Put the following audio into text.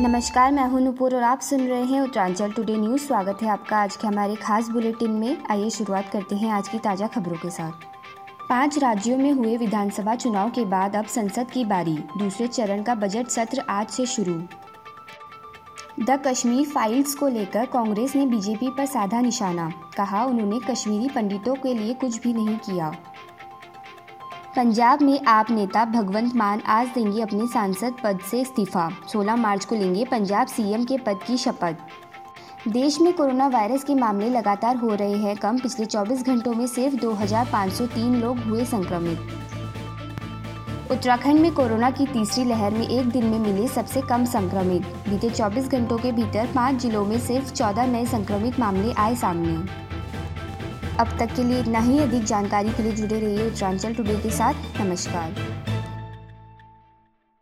नमस्कार, मैं हूँ नुपुर और आप सुन रहे हैं उत्तरांचल टुडे न्यूज़ स्वागत है आपका आज के हमारे खास बुलेटिन में। आइए शुरुआत करते हैं आज की ताज़ा खबरों के साथ। पाँच राज्यों में हुए विधानसभा चुनाव के बाद अब संसद की बारी। दूसरे चरण का बजट सत्र आज से शुरू। द कश्मीर फाइल्स को लेकर कांग्रेस ने बीजेपी पर साधा निशाना। कहा, उन्होंने कश्मीरी पंडितों के लिए कुछ भी नहीं किया। पंजाब में आप नेता भगवंत मान आज देंगे अपने सांसद पद से इस्तीफा। 16 मार्च को लेंगे पंजाब सीएम के पद की शपथ। देश में कोरोना वायरस के मामले लगातार हो रहे हैं कम पिछले 24 घंटों में सिर्फ़ 2,503 लोग हुए संक्रमित। उत्तराखंड में कोरोना की तीसरी लहर में एक दिन में मिले सबसे कम संक्रमित। बीते 24 घंटों के भीतर पाँच जिलों में सिर्फ़ 14 नए संक्रमित मामले आए सामने। अब तक के लिए इतना ही अधिक जानकारी के लिए जुड़े रहिए उत्तरांचल टुडे के साथ। नमस्कार।